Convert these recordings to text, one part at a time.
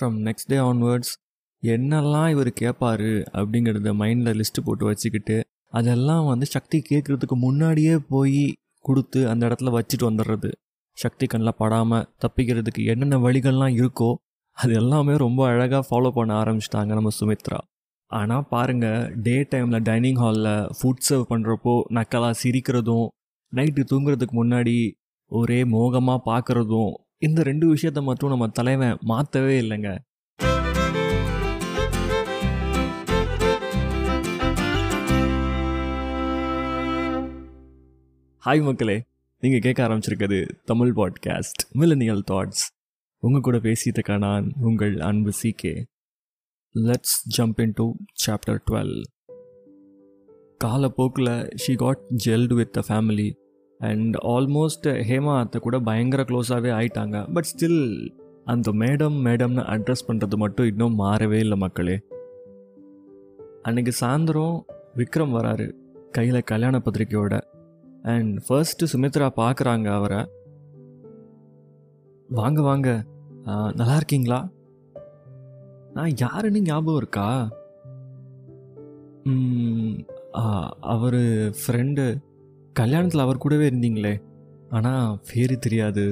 From next day onwards என்னெல்லாம் இவர் கேட்பார் அப்படிங்கிறத மைண்டில் லிஸ்ட்டு போட்டு வச்சுக்கிட்டு அதெல்லாம் வந்து சக்தி கேட்குறதுக்கு முன்னாடியே போய் கொடுத்து அந்த இடத்துல வச்சுட்டு வந்துடுறது சக்தி கண்ணில் படாமல் தப்பிக்கிறதுக்கு என்னென்ன வழிகள்லாம் இருக்கோ அது எல்லாமே ரொம்ப அழகாக ஃபாலோ பண்ண ஆரம்பிச்சிட்டாங்க நம்ம சுமித்ரா. ஆனால் பாருங்கள் டே டைமில் டைனிங் ஹாலில் ஃபுட் சர்வ் பண்ணுறப்போ நக்கலாக சிரிக்கிறதும் நைட்டு தூங்குறதுக்கு முன்னாடி ஒரே மோகமாக பார்க்குறதும் இந்த ரெண்டு விஷயத்த மட்டும் நம்ம தலைவன் மாற்றவே இல்லைங்க. ஹாய் மக்களே நீங்கள் கேட்க ஆரம்பிச்சிருக்கிறது தமிழ் பாட்காஸ்ட் மில்லனியல் தாட்ஸ் உங்கள் கூட பேசியதுக்கான நான் உங்கள் அன்பு CK let's jump into chapter twelve காலப்போக்கில் she got gelled with the family and almost Hema அத்தை கூட பயங்கர க்ளோஸாகவே ஆயிட்டாங்க. பட் ஸ்டில் அந்த மேடம் மேடம்னு அட்ரஸ் பண்ணுறது மட்டும் இன்னும் மாறவே இல்லை மக்களே. அன்னைக்கு சாயந்தரம் விக்ரம் வராரு கையில் கல்யாண பத்திரிக்கையோட அண்ட் ஃபர்ஸ்ட்டு சுமித்ரா பார்க்குறாங்க அவரை. வாங்க வாங்க. நல்லா இருக்கீங்களா? நான் யாருன்னு ஞாபகம் இருக்கா? அவர் ஃப்ரெண்டு கல்யாணத்தில் அவர் கூடவே இருந்தீங்களே. ஆனால் பேரு தெரியாது.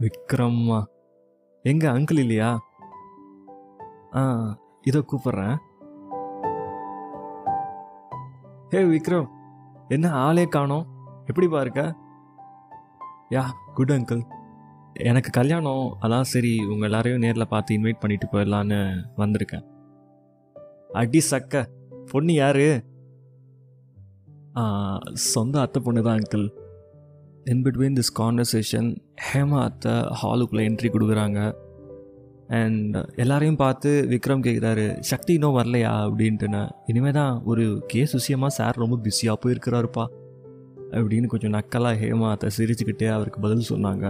விக்ரம்மா. எங்க அங்கிள் இல்லையா? ஆ இதை கூப்பிட்றேன். ஹே விக்ரம். என்ன ஆளே காணோம்? எப்படி பாருக்க யா குட் அங்கிள் எனக்கு கல்யாணம் அதான் சரி உங்கள் எல்லாரையும் நேரில் பார்த்து இன்வைட் பண்ணிட்டு போயிடலான்னு வந்திருக்கேன். அடி சக்க பொண்ணு யாரு? சொந்த அத்தை பொண்ணு தான் uncle in between this conversation Hema அத்தை ஹாலுக்குள்ளே என்ட்ரி கொடுக்குறாங்க. அண்ட் எல்லாரையும் பார்த்து விக்ரம் கேட்குறாரு சக்தி இன்னும் வரலையா? அப்படின்ட்டுன்னு. இனிமே தான் ஒரு கேஸ் விஷயமாக சார் ரொம்ப பிஸியாக போயிருக்கிறாருப்பா. அப்படின்னு கொஞ்சம் நக்கலாக ஹேமா அத்தை சிரிச்சுக்கிட்டே அவருக்கு பதில் சொன்னாங்க.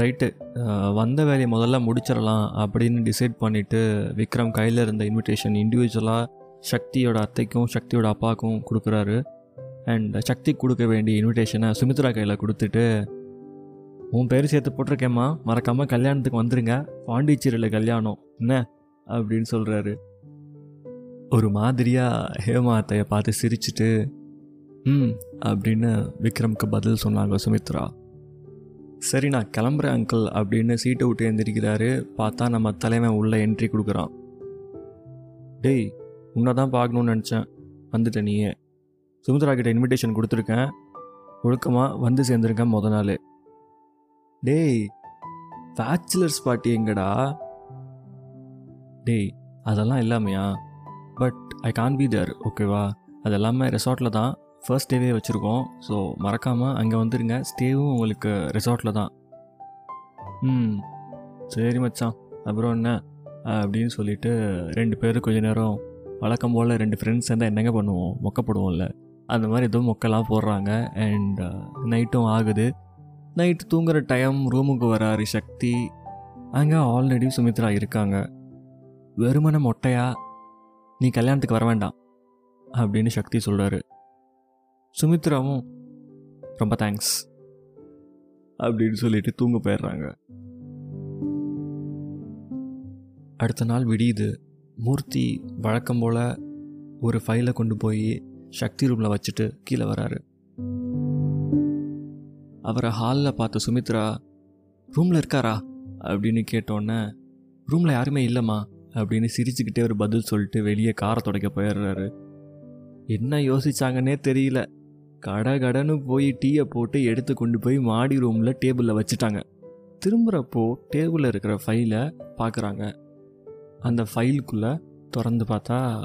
ரைட்டு வந்த வேலையை முதல்ல முடிச்சிடலாம் அப்படின்னு டிசைட் பண்ணிவிட்டு விக்ரம் கையில் இருந்த இன்விடேஷன் இண்டிவிஜுவலாக சக்தியோட அத்தைக்கும் சக்தியோட அப்பாவுக்கும் கொடுக்குறாரு. அண்ட் சக்தி கொடுக்க வேண்டிய இன்விடேஷனை சுமித்ரா கையில் கொடுத்துட்டு உன் பேர் சேர்த்து போட்டிருக்கேம்மா. மறக்காமல் கல்யாணத்துக்கு வந்துருங்க. பாண்டிச்சேரியில் கல்யாணம். என்ன? அப்படின்னு சொல்கிறாரு ஒரு மாதிரியாக ஹேமா அத்தையை பார்த்து சிரிச்சிட்டு ம் அப்படின்னு விக்ரம்க்கு பதில் சொன்னாங்க சுமித்ரா. சரி நான் கிளம்புறேன் அங்கிள் அப்படின்னு சீட்டை விட்டு எழுந்திருக்கிறாரு பார்த்தா நம்ம தலைவன் உள்ளே என்ட்ரி கொடுக்குறான். டேய் உன்னை தான் பார்க்கணுன்னு நினச்சேன். வந்துட்ட நீயே. சுமித்ரா கிட்ட இன்விடேஷன் கொடுத்துருக்கேன். ஒழுக்கமாக வந்து சேர்ந்துருக்கேன் முத நாள். டேய் பேச்சுலர்ஸ் பார்ட்டி எங்கடா? டேய் அதெல்லாம் இல்லாமையா? But I can be there ஓகேவா அது எல்லாமே ரெசார்ட்டில் தான் ஃபர்ஸ்ட் டேவே வச்சுருக்கோம். ஸோ மறக்காமல் அங்கே வந்துடுங்க ஸ்டேவும் உங்களுக்கு ரெசார்ட்டில் தான். ம் சரி மச்சான். அப்புறம் என்ன? அப்படின்னு சொல்லிட்டு ரெண்டு பேரும் கொஞ்ச நேரம் வழக்கம் போல் ரெண்டு ஃப்ரெண்ட்ஸ் இருந்தால் என்னங்க பண்ணுவோம்? மொக்கப்படுவோம்ல. அந்த மாதிரி எதுவும் மொக்கெல்லாம் போடுறாங்க. அண்ட் நைட்டும் uh, ஆகுது. நைட்டு தூங்குகிற டைம் ரூமுக்கு வராரு சக்தி அங்கே ஆல்ரெடி சுமித்ரா இருக்காங்க. வெறுமன மொட்டையா நீ கல்யாணத்துக்கு வர வேண்டாம் அப்படின்னு சக்தி சொல்கிறாரு சுமித்ராவும் ரொம்ப தேங்க்ஸ் அப்படின்னு சொல்லிட்டு தூங்க போயிடுறாங்க. அடுத்த நாள் விடியுது. மூர்த்தி வழக்கம் போல் ஒரு ஃபைலை கொண்டு போய் சக்தி ரூமில் வச்சுட்டு கீழே வராரு. அவரை ஹாலில் பார்த்த சுமித்ரா ரூமில் இருக்காரா? அப்படின்னு கேட்டோன்னே ரூமில் யாருமே இல்லைம்மா அப்படின்னு சிரிச்சுக்கிட்டே ஒரு பதில் சொல்லிட்டு வெளியே காரை துடைக்க போயிடுறாரு. என்ன யோசிச்சாங்கன்னே தெரியல. கட கடன்னு போய் டீயை போட்டு எடுத்து கொண்டு போய் மாடி ரூமில் டேபிளில் வச்சுட்டாங்க. திரும்புகிறப்போ டேபிளில் இருக்கிற ஃபைலை பார்க்குறாங்க அந்த ஃபைலுக்குள்ளே திறந்து பார்த்தா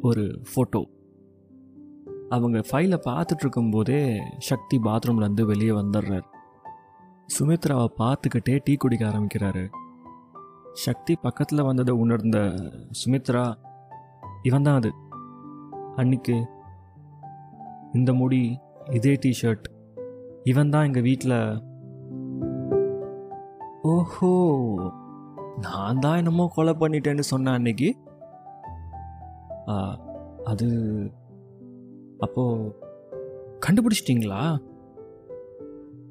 ஒரு ஃபோட்டோ அவங்க ஃபைலை பார்த்துட்ருக்கும் போதே சக்தி பாத்ரூம்லேருந்து வெளியே வந்துடுறாரு. சுமித்ராவை பார்த்துக்கிட்டே டீ குடிக்க ஆரம்பிக்கிறாரு. சக்தி பக்கத்தில் வந்ததை உணர்ந்த சுமித்ரா இவன் தான் அது. அன்னைக்கு இந்த முடி இதே டிஷர்ட் இவன் தான் எங்கள் வீட்டில் ஓஹோ. நான் தான் என்னமோ கொலை பண்ணிட்டேன்னு சொன்னேன் அன்னைக்கு. அது அப்போது கண்டுபிடிச்சிட்டிங்களா?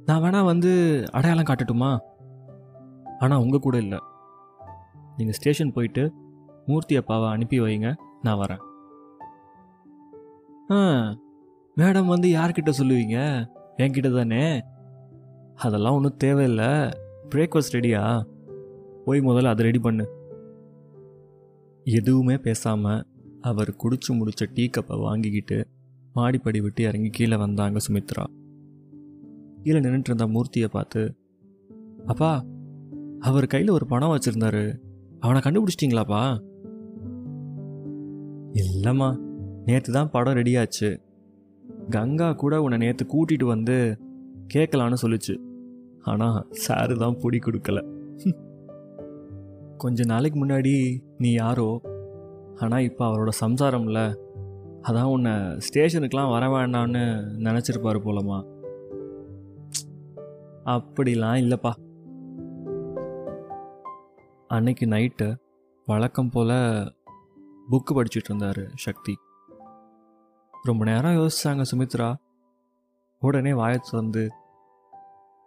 நான் வேணா வந்து அடையாளம் காட்டட்டுமா? ஆனால் உங்கள் கூட இல்லை. நீங்கள் ஸ்டேஷன் போயிட்டு மூர்த்தி அப்பாவை அனுப்பி வைங்க நான் வரேன். ஆ மேடம் வந்து யார்கிட்ட சொல்லுவீங்க? என்கிட்ட தானே? அதெல்லாம் ஒன்றும் தேவையில்லை. பிரேக்ஃபாஸ்ட் ரெடியா போய் முதல்ல அதை ரெடி பண்ணு. எதுவுமே பேசாமல் அவர் குடிச்சு முடிச்ச டீ கப்பை வாங்கிக்கிட்டு மாடிப்படி விட்டு இறங்கி கீழே வந்தாங்க சுமித்ரா. கீழே நின்றுட்டு இருந்த மூர்த்தியை பார்த்து அப்பா அவர் கையில் ஒரு பணம் வச்சுருந்தாரு. அவனை கண்டுபிடிச்சிட்டிங்களாப்பா? இல்லைம்மா நேற்று தான் படம் ரெடியாச்சு கங்கா கூட உன்னை நேற்று கூட்டிகிட்டு வந்து கேட்கலான்னு சொல்லுச்சு. ஆனால் சாரு தான் பிடி கொடுக்கல. கொஞ்ச நாளைக்கு முன்னாடி நீ யாரோ ஆனால் இப்போ அவரோட சம்சாரம்ல அதான் உன்னை ஸ்டேஷனுக்கெலாம் வர வேண்டாம்னு நினச்சிருப்பாரு போலமா அப்படிலாம் இல்லைப்பா. அன்னைக்கு நைட்டு வழக்கம் போல் புக்கு படிச்சுட்டு இருந்தார் சக்தி. ரொம்ப நேரம் யோசிச்சாங்க சுமித்ரா. உடனே வாயத்து வந்து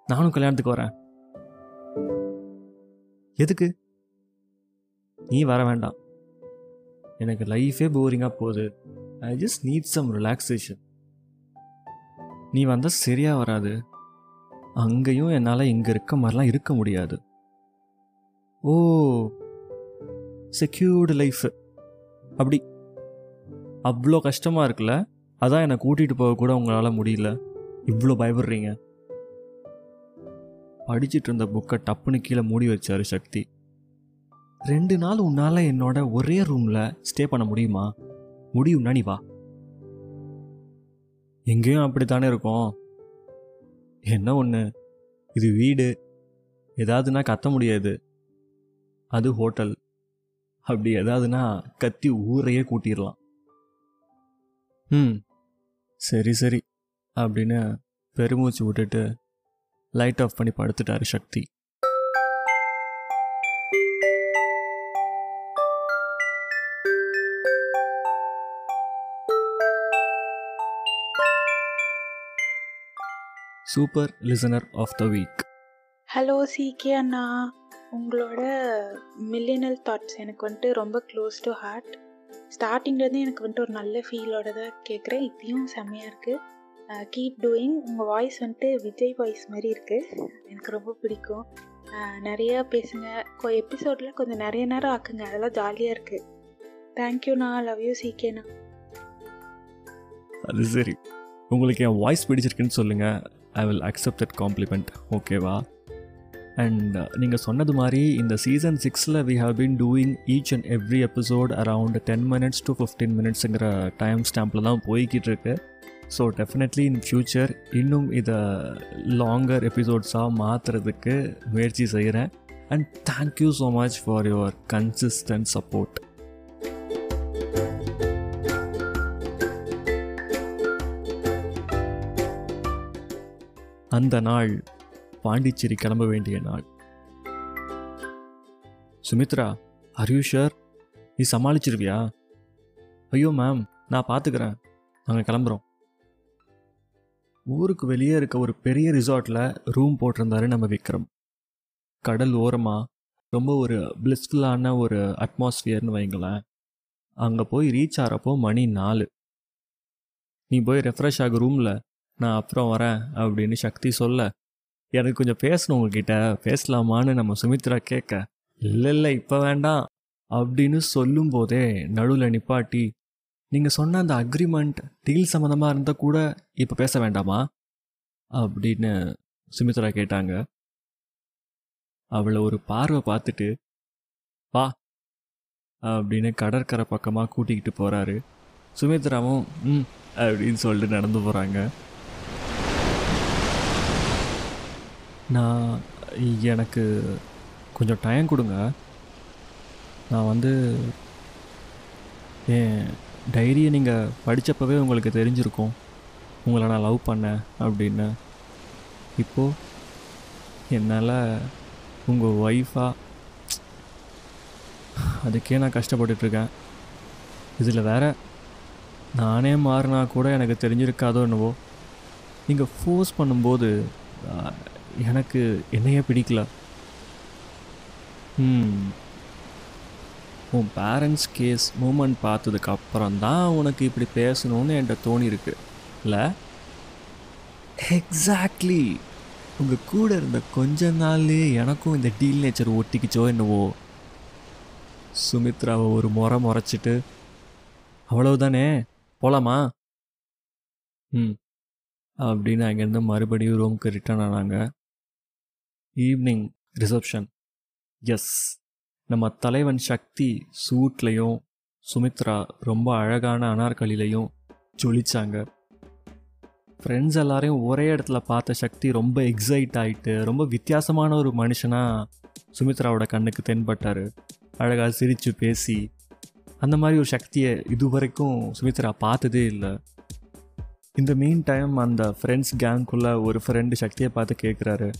நானும் கல்யாணத்துக்கு வரேன். எதுக்கு? நீ வர வேண்டாம். எனக்கு லைஃபே போரிங்காக போகுது. I just need some relaxation நீ வந்தால் சரியாக வராது. அங்கேயும் என்னால் இங்கே இருக்க மாதிரிலாம் இருக்க முடியாது. ஓ செக்யூர்டு லைஃப் அப்படி. அவ்வளோ கஷ்டமாக இருக்குல்ல? அதான் என்னை கூட்டிகிட்டு போக கூட உங்களால் முடியல. இவ்வளோ பயப்படுறீங்க. படிச்சுட்டு இருந்த புக்கை டப்புன்னு கீழே மூடி வச்சாரு சக்தி. ரெண்டு நாள் உன்னால் என்னோட ஒரே ரூமில் ஸ்டே பண்ண முடியுமா? முடியும்னா நீ வா. எங்கேயும் அப்படித்தானே இருக்கும். என்ன ஒன்று இது வீடு. ஏதாவதுனா கத்த முடியாது. அது ஹோட்டல். அப்படி ஏதாவதுனா கத்தி ஊரையே கூட்டிடலாம். ம் சரி சரி. அப்படின்னு பெருமூச்சு விட்டுட்டு லைட் ஆஃப் பண்ணி படுத்துட்டாரு Sakthi. Super listener of the week hello CK அண்ணா. உங்களோட மில்லியனல் தாட்ஸ் எனக்கு வந்துட்டு ரொம்ப க்ளோஸ் டு ஹார்ட் ஸ்டார்டிங்லேருந்து எனக்கு வந்துட்டு ஒரு நல்ல ஃபீலோட தான் கேட்குறேன் இப்பயும் செம்மையாக இருக்குது கீப் டூயிங் உங்கள் வாய்ஸ் வந்துட்டு விஜய் வாய்ஸ் மாதிரி இருக்குது எனக்கு ரொம்ப பிடிக்கும். அஹ், நிறையா பேசுங்க. எபிசோடில் கொஞ்சம் நிறைய நேரம் ஆக்குங்க. அதெல்லாம் ஜாலியாக இருக்குது தேங்க்யூண்ணா லவ் யூ சிகேண்ணா அது சரி. உங்களுக்கு என் வாய்ஸ் பிடிச்சிருக்குன்னு சொல்லுங்கள் I will accept that compliment ஓகேவா அண்ட் நீங்கள் சொன்னது மாதிரி இந்த சீசன் சிக்ஸில் we have been doing each and every episode around ten minutes to fifteen மினிட்ஸுங்கிற time ஸ்டாம்பில் தான் போய்கிட்டு இருக்கு. ஸோ டெஃபினெட்லி இன் ஃப்யூச்சர் இன்னும் இதை லாங்கர் எபிசோட்ஸாக மாற்றுறதுக்கு முயற்சி செய்கிறேன் and thank you so much for your consistent support அந்த நாள் பாண்டிச்சேரி கிளம்ப வேண்டிய நாள். சுமித்ரா are you நீ சமாளிச்சிருவியா? ஐயோ மேம் நான் பார்த்துக்கிறேன் நாங்கள் கிளம்புறோம். ஊருக்கு வெளியே இருக்க ஒரு பெரிய ரிசார்ட்டில் ரூம் போட்டிருந்தாரு நம்ம விக்ரம். கடல் ஓரமாக ரொம்ப ஒரு பிளிஸ்ஃபுல்லான ஒரு அட்மாஸ்ஃபியர்னு வைங்களேன். அங்கே போய் ரீச் ஆகிறப்போ மணி நாலு. நீ போய் ரெஃப்ரெஷ் ஆக ரூமில் நான் அப்புறம் வரேன் அப்படின்னு சக்தி சொல்ல எனக்கு கொஞ்சம் பேசணும் உங்ககிட்ட. பேசலாமான்னு நம்ம சுமித்ரா கேட்க இல்லை இல்லை இப்போ வேண்டாம். அப்படின்னு சொல்லும்போதே நடுவில் நிப்பாட்டி நீங்கள் சொன்ன அந்த அக்ரிமெண்ட் டீல் சம்மந்தமாக இருந்தால் கூட இப்போ பேச வேண்டாமா? அப்படின்னு சுமித்ரா கேட்டாங்க. அவளை ஒரு பார்வை பார்த்துட்டு வா அப்படின்னு கடற்கரை பக்கமாக கூட்டிக்கிட்டு போகிறாரு சுமித்ராவும் ம் அப்படின்னு சொல்லிட்டு நடந்து போகிறாங்க நான் எனக்கு கொஞ்சம் டைம் கொடுங்க. நான் வந்து என் டைரியை நீங்கள் படித்தப்பவே உங்களுக்கு தெரிஞ்சிருக்கும். உங்களை நான் லவ் பண்ணேன் அப்படின்னு. இப்போது என்னால் உங்கள் ஒய்ஃபாக அதுக்கே நான் கஷ்டப்பட்டுட்ருக்கேன் இதில் வேற நானே மாறினா கூட எனக்கு தெரிஞ்சிருக்காதோ என்னவோ. நீங்கள் ஃபோர்ஸ் பண்ணும்போது எனக்கு என்னையே பிடிக்கல. ம் உன் பேரண்ட்ஸ் கேஸ் மூமெண்ட் பார்த்ததுக்கு அப்புறம் தான் உனக்கு இப்படி பேசணும்னு என்கிட்ட தோணியிருக்கு. இல்லை? எக்ஸாக்ட்லி உங்கள் கூட இருந்த கொஞ்ச நாள்லேயே எனக்கும் இந்த டீல் நேச்சர் ஒட்டிக்கிச்சோ என்னவோ. சுமித்ராவை ஒரு முறை முறைச்சிட்டு அவ்வளவுதானே? போலாமா? ம் அப்படின்னு அங்கேருந்து மறுபடியும் ரூமுக்கு ரிட்டர்ன் ஆனாங்க. ஈவினிங் ரிசப்ஷன் எஸ் நம்ம தலைவன் சக்தி சூட்லேயும் சுமித்ரா ரொம்ப அழகான அனார்கலிலையும் ஜொலிச்சாங்க. ஃப்ரெண்ட்ஸ் எல்லாரையும் ஒரே இடத்துல பார்த்த சக்தி ரொம்ப எக்ஸைட் ஆகிட்டு ரொம்ப வித்தியாசமான ஒரு மனுஷனாக சுமித்ராவோட கண்ணுக்கு தென்பட்டார். அழகாக சிரித்து பேசி அந்த மாதிரி ஒரு சக்தியை இதுவரைக்கும் சுமித்ரா பார்த்ததே இல்லை. இந்த மீன் டைம் அந்த ஃப்ரெண்ட்ஸ் கேங்குள்ளே ஒரு ஃப்ரெண்டு சக்தியை பார்த்து கேட்குறாரு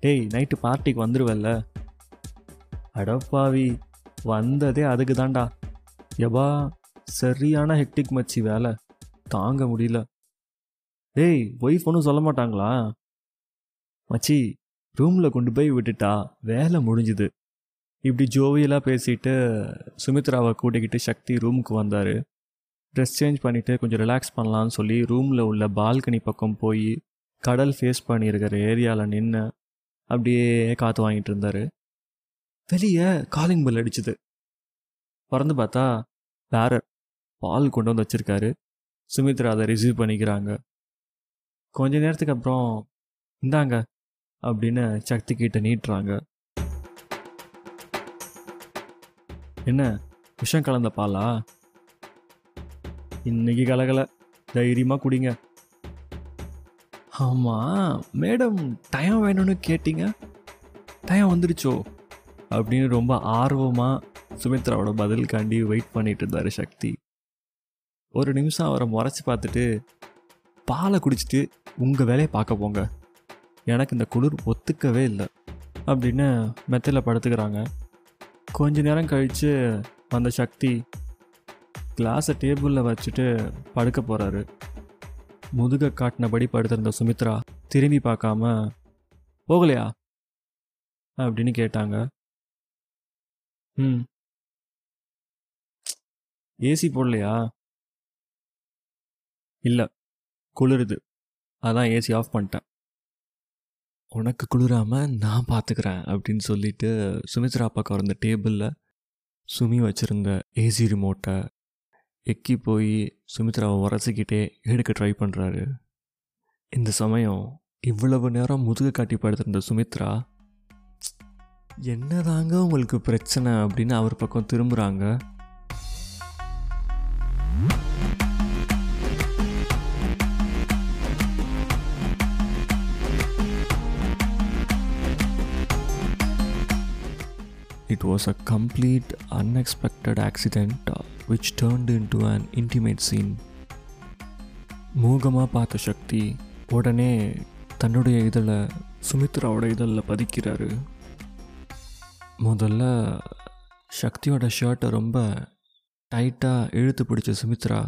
டேய் நைட்டு பார்ட்டிக்கு வந்துடுவல்ல அடப்பாவி வந்ததே அதுக்கு தான்டா. எபா சரியான ஹெக்டிக் மச்சி வேலை. தாங்க முடியல. டேய் ஒய்ஃப் ஒன்றும் சொல்ல மாட்டாங்களா? மச்சி ரூமில் கொண்டு போய் விட்டுட்டா வேலை முடிஞ்சுது. இப்படி ஜோவியலாக பேசிட்டு சுமித்ராவை கூட்டிக்கிட்டு சக்தி ரூமுக்கு வந்தார். ட்ரெஸ் சேஞ்ச் பண்ணிவிட்டு கொஞ்சம் ரிலாக்ஸ் பண்ணலான்னு சொல்லி ரூமில் உள்ள பால்கனி பக்கம் போய் கடல் ஃபேஸ் பண்ணியிருக்கிற ஏரியாவில் நின்று அப்படியே காற்று வாங்கிட்டு இருந்தார். வெளியே காலிங் பெல் அடிச்சுது. பறந்து பார்த்தா பேரர் பால் கொண்டு வந்து வச்சுருக்காரு. சுமித்ரா அதை ரிசீவ் பண்ணிக்கிறாங்க. கொஞ்ச நேரத்துக்கு அப்புறம் இந்தாங்க அப்படின்னு சக்தி கிட்ட நீட்டுறாங்க. என்ன விஷம் கலந்த பாலா? இன்னைக்கு கலகல தைரியமாக குடிங்க. ஆமாம் மேடம் டயம் வேணும்னு கேட்டீங்க? டயம் வந்துருச்சோ? அப்படின்னு ரொம்ப ஆர்வமாக சுமித்ராவோட பதிலுக்காண்டி வெயிட் பண்ணிட்டு இருந்தார் சக்தி. ஒரு நிமிஷம் அவரை முறைச்சி பார்த்துட்டு பாலை குடிச்சிட்டு உங்கள் வேலையை பார்க்க போங்க. எனக்கு இந்த குளிர் ஒத்துக்கவே இல்லை. அப்படின்னு மெத்தையில் படுத்துக்கிறாங்க. கொஞ்ச நேரம் கழித்து வந்த சக்தி கிளாஸை டேபிளில் வச்சுட்டு படுக்க போகிறாரு முதுக காட்டினபடி படுத்திருந்த சுமித்ரா திரும்பி பார்க்காம போகலையா? அப்படின்னு கேட்டாங்க. ம். ஏசி போடலையா? இல்லை குளிருது. அதான் ஏசி ஆஃப் பண்ணிட்டேன். உனக்கு குளிராமல் நான் பார்த்துக்கிறேன் அப்படின்னு சொல்லிட்டு சுமித்ரா பக்கம் இருந்த டேபிளில் சுமி வச்சுருந்த ஏசி ரிமோட்டை எக்கி போய் சுமித்ராவை உரசிக்கிட்டே எடுக்க ட்ரை பண்ணுறாரு இந்த சமயம் இவ்வளவு நேரம் முதுகு காட்டி படுத்திருந்த சுமித்ரா என்னதாங்க உங்களுக்கு பிரச்சனை? அப்படின்னு அவர் பக்கம் திரும்புகிறாங்க it was a complete unexpected accident which turned into an intimate scene. மூகமாக பார்த்த சக்தி உடனே தன்னுடைய இதில் சுமித்ராவோட இதழில் பதிக்கிறாரு. முதல்ல சக்தியோட ஷர்ட்டை ரொம்ப டைட்டாக இழுத்து பிடிச்ச சுமித்ரா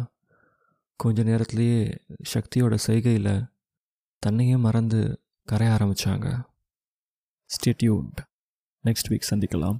கொஞ்ச நேரத்துலேயே சக்தியோட செய்கையில் தன்னையே மறந்து கரைய ஆரம்பித்தாங்க ஸ்டேட்யூட் நெக்ஸ்ட் வீக் சந்திக்கலாம்.